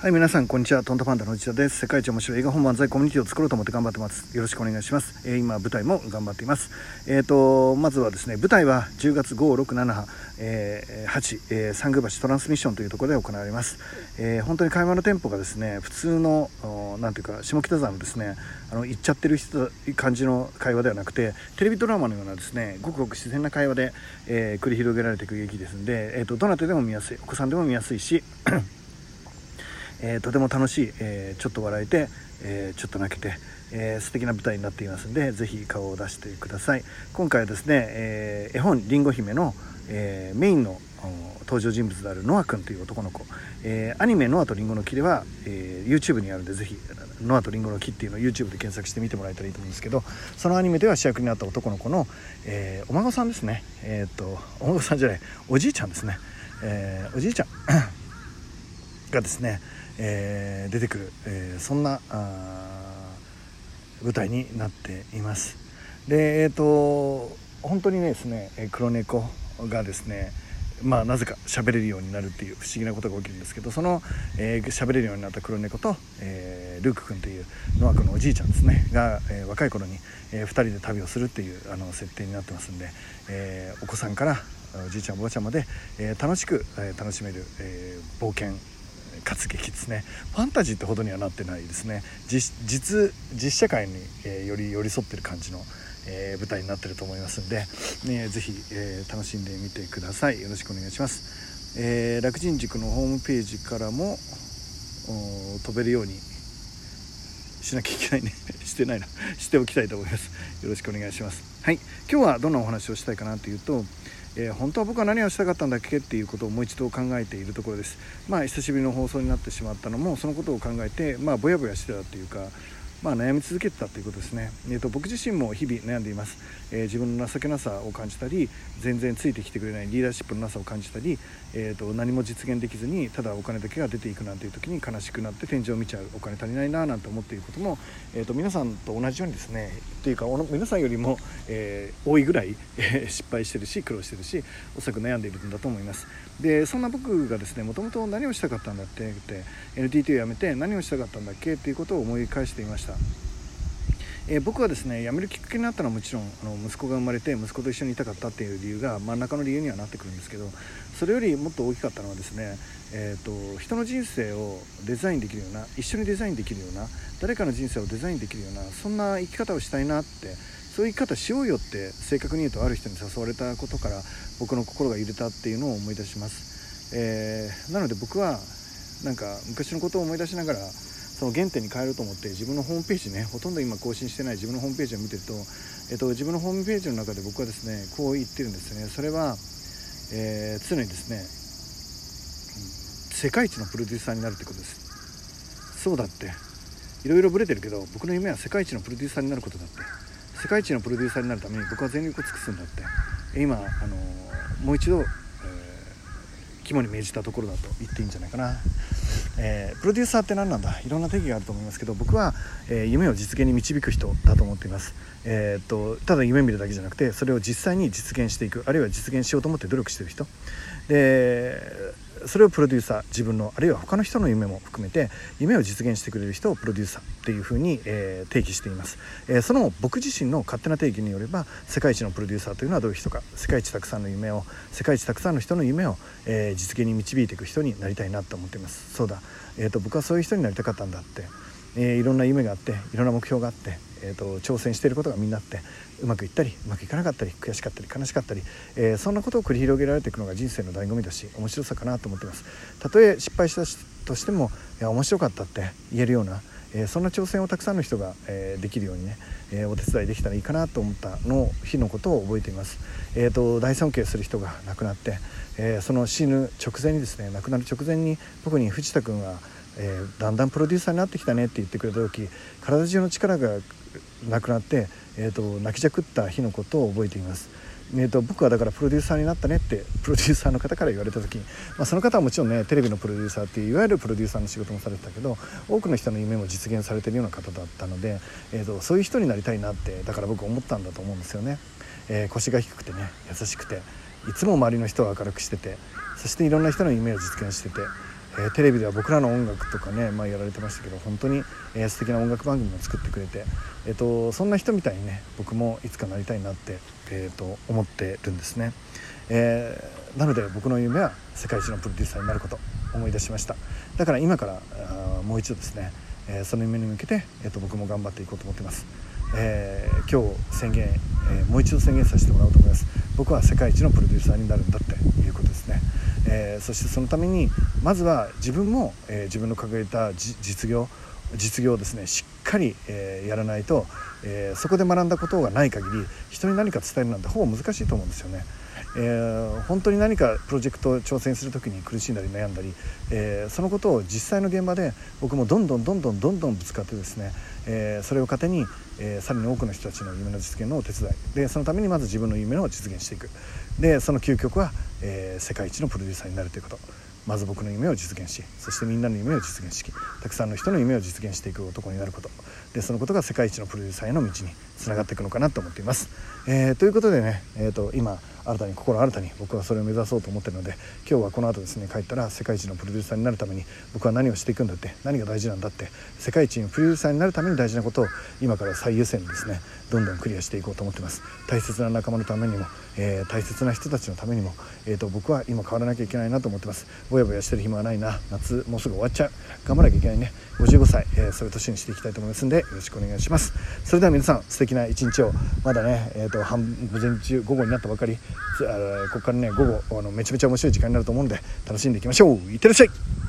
はい皆さんこんにちは。トントパンダの内田です。世界一面白い映画本漫才コミュニティを作ろうと思って頑張ってます。よろしくお願いします、えー、今舞台も頑張っています。えっ、ー、とまずはですね舞台は10月567えー、8、えー、三宮橋トランスミッションというところで行われます、えー、本当に会話のテンポがですね普通のなんていうか下北沢のですねあの行っちゃってる人感じの会話ではなくてテレビドラマのようなですねごくごく自然な会話で、えー、繰り広げられていく劇ですんで、えーとどなたでも見やすいお子さんでも見やすいしえー、とても楽しい、えー、ちょっと笑えて、えー、ちょっと泣けて、えー、素敵な舞台になっていますのでぜひ顔を出してください。今回はですね、えー、絵本「りんご姫の」えー、メインの登場人物であるノア君という男の子、えー、アニメ「ノアとリンゴの木」では、えー、YouTube にあるんでぜひ「ノアとリンゴの木」っていうのを YouTube で検索してみてもらえたらいいと思うんですけどそのアニメでは主役になった男の子の、えー、お孫さんですね。えっとお孫さんじゃないおじいちゃんですね、えおじいちゃん がですねえー、出てくる、えー、そんな舞台になっています。でえっ、ー、と本当にねですね黒猫がですねまあ、なぜか喋れるようになるっていう不思議なことが起きるんですけどその喋、えー、れるようになった黒猫と、えー、ルーク君というノア君のおじいちゃんですねが、えー、若い頃に、えー、2人で旅をするっていうあの設定になってますんで、えー、お子さんからおじいちゃんおばあちゃんまで、えー、楽しく、えー、楽しめる、えー、冒険活劇ですね。ファンタジーってほどにはなってないですね。実実社会に、えー、より寄り添ってる感じの、えー、舞台になってると思いますんで、ね、ぜひ、えー、楽しんでみてください。よろしくお願いします、えー、楽人塾のホームページからも飛べるようにしなきゃいけないね。してないな。しておきたいと思います。よろしくお願いします。はい。今日はどんなお話をしたいかなというとえー、本当は僕は何をしたかったんだっけっていうことをもう一度考えているところです。まあ久しぶりの放送になってしまったのもそのことを考えてまあぼやぼやしてたというかまあ、悩み続けてたということですね、えーと、僕自身も日々悩んでいます、えー、自分の情けなさを感じたり全然ついてきてくれないリーダーシップのなさを感じたり、えーと、何も実現できずにただお金だけが出ていくなんていう時に悲しくなって天井を見ちゃうお金足りないななんて思っていることも、えーと、皆さんと同じようにですねというか皆さんよりも、えー、多いぐらい、失敗してるし苦労してるしおそらく悩んでいるんだと思います。でそんな僕がですねもともと何をしたかったんだってって NTT を辞めて何をしたかったんだっけっていうことを思い返していました。えー、僕はですね辞めるきっかけになったのはもちろんあの息子が生まれて息子と一緒にいたかったっていう理由が真ん中の理由にはなってくるんですけどそれよりもっと大きかったのはですね、えーと、人の人生をデザインできるような一緒にデザインできるような誰かの人生をデザインできるようなそんな生き方をしたいなってそういう生き方しようよって正確に言うとある人に誘われたことから僕の心が揺れたっていうのを思い出します、えー、なので僕はなんか昔のことを思い出しながらその原点に変えようと思って自分のホームページねほとんど今更新してない自分のホームページを見てると、えっと、自分のホームページの中で僕はですねこう言ってるんですね。それは、えー、常にですね世界一のプロデューサーになるってことです。そうだって。いろいろブレてるけど僕の夢は世界一のプロデューサーになることだって。世界一のプロデューサーになるために僕は全力を尽くすんだって。今、あのもう一度、肝に銘じたところだと言っていいんじゃないかな。えー、プロデューサーって何なんだ？いろんな定義があると思いますけど僕は、えー、夢を実現に導く人だと思っています、えー、っとただ夢見るだけじゃなくてそれを実際に実現していくあるいは実現しようと思って努力してる人。でそれをプロデューサー自分のあるいは他の人の夢も含めて夢を実現してくれる人をプロデューサーっていうふうに、えー、定義しています、えー、その僕自身の勝手な定義によれば世界一のプロデューサーというのはどういう人か世界一たくさんの夢を世界一たくさんの人の夢を、えー、実現に導いていく人になりたいなと思っています。そうだ、えーと、僕はそういう人になりたかったんだって、えいろんな夢があっていろんな目標があってえーと、挑戦していることがみんなあってうまくいったりうまくいかなかったり悔しかったり悲しかったり、えー、そんなことを繰り広げられていくのが人生の醍醐味だし面白さかなと思ってます。たとえ失敗したとしてもいや面白かったって言えるような、えー、そんな挑戦をたくさんの人が、えー、できるようにね、えお手伝いできたらいいかなと思ったの日のことを覚えています、えーと、大尊敬する人が亡くなって、えその死ぬ直前にですね亡くなる直前に僕に藤田君はえー、だんだんプロデューサーになってきたねって言ってくれた時体中の力が亡くなって、えーと、泣きじゃくった日のことを覚えています。えーと、僕はだからプロデューサーになったねってプロデューサーの方から言われた時に、まあ、その方はもちろんねテレビのプロデューサーっていういわゆるプロデューサーの仕事もされてたけど多くの人の夢も実現されてるような方だったので、えーと、そういう人になりたいなってだから僕思ったんだと思うんですよね。えー、腰が低くてね優しくていつも周りの人を明るくしててそしていろんな人の夢を実現しててえ、テレビでは僕らの音楽とかね、まあ、やられてましたけど本当に、えー、素敵な音楽番組を作ってくれて、えーと、そんな人みたいにね僕もいつかなりたいなって、えーと、思ってるんですね、えー、なので僕の夢は世界一のプロデューサーになること思い出しました。だから今からあもう一度ですね、えその夢に向けて、えーと、僕も頑張っていこうと思ってます、え今日宣言、えもう一度宣言させてもらおうと思います。僕は世界一のプロデューサーになるんだってえー、そしてそのためにまずは自分も、えー、自分の掲げた実業実業をですねしっかり、えー、やらないと、えそこで学んだことがない限り人に何か伝えるなんてほぼ難しいと思うんですよね。えー、本当に何かプロジェクト挑戦する時に苦しんだり悩んだり、えー、そのことを実際の現場で僕もどんどんどんどんどんどんぶつかってですね、えー、それを糧に、えさらに多くの人たちの夢の実現のお手伝い。でそのためにまず自分の夢を実現していく。でその究極は、え世界一のプロデューサーになるということ。まず僕の夢を実現しそしてみんなの夢を実現したくさんの人の夢を実現していく男になること。でそのことが世界一のプロデューサーへの道につながっていくのかなと思っています。えー、ということでね、えーと、今新たに心新たに僕はそれを目指そうと思ってるので今日はこの後ですね帰ったら世界一のプロデューサーになるために僕は何をしていくんだって何が大事なんだって世界一のプロデューサーになるために大事なことを今から最優先にですねどんどんクリアしていこうと思ってます。大切な仲間のためにも、えー、大切な人たちのためにも、えーと、僕は今変わらなきゃいけないなと思ってます。ぼやぼやしてる暇はないな。夏もうすぐ終わっちゃう。頑張らなきゃいけないね。55歳、えー、そういう年にしていきたいと思いますんでよろしくお願いします。それでは皆さん素敵な一日を。まだね、えーと、半午前中午後になったばかり。ここからね午後あのめちゃめちゃ面白い時間になると思うんで楽しんでいきましょう。いってらっしゃい。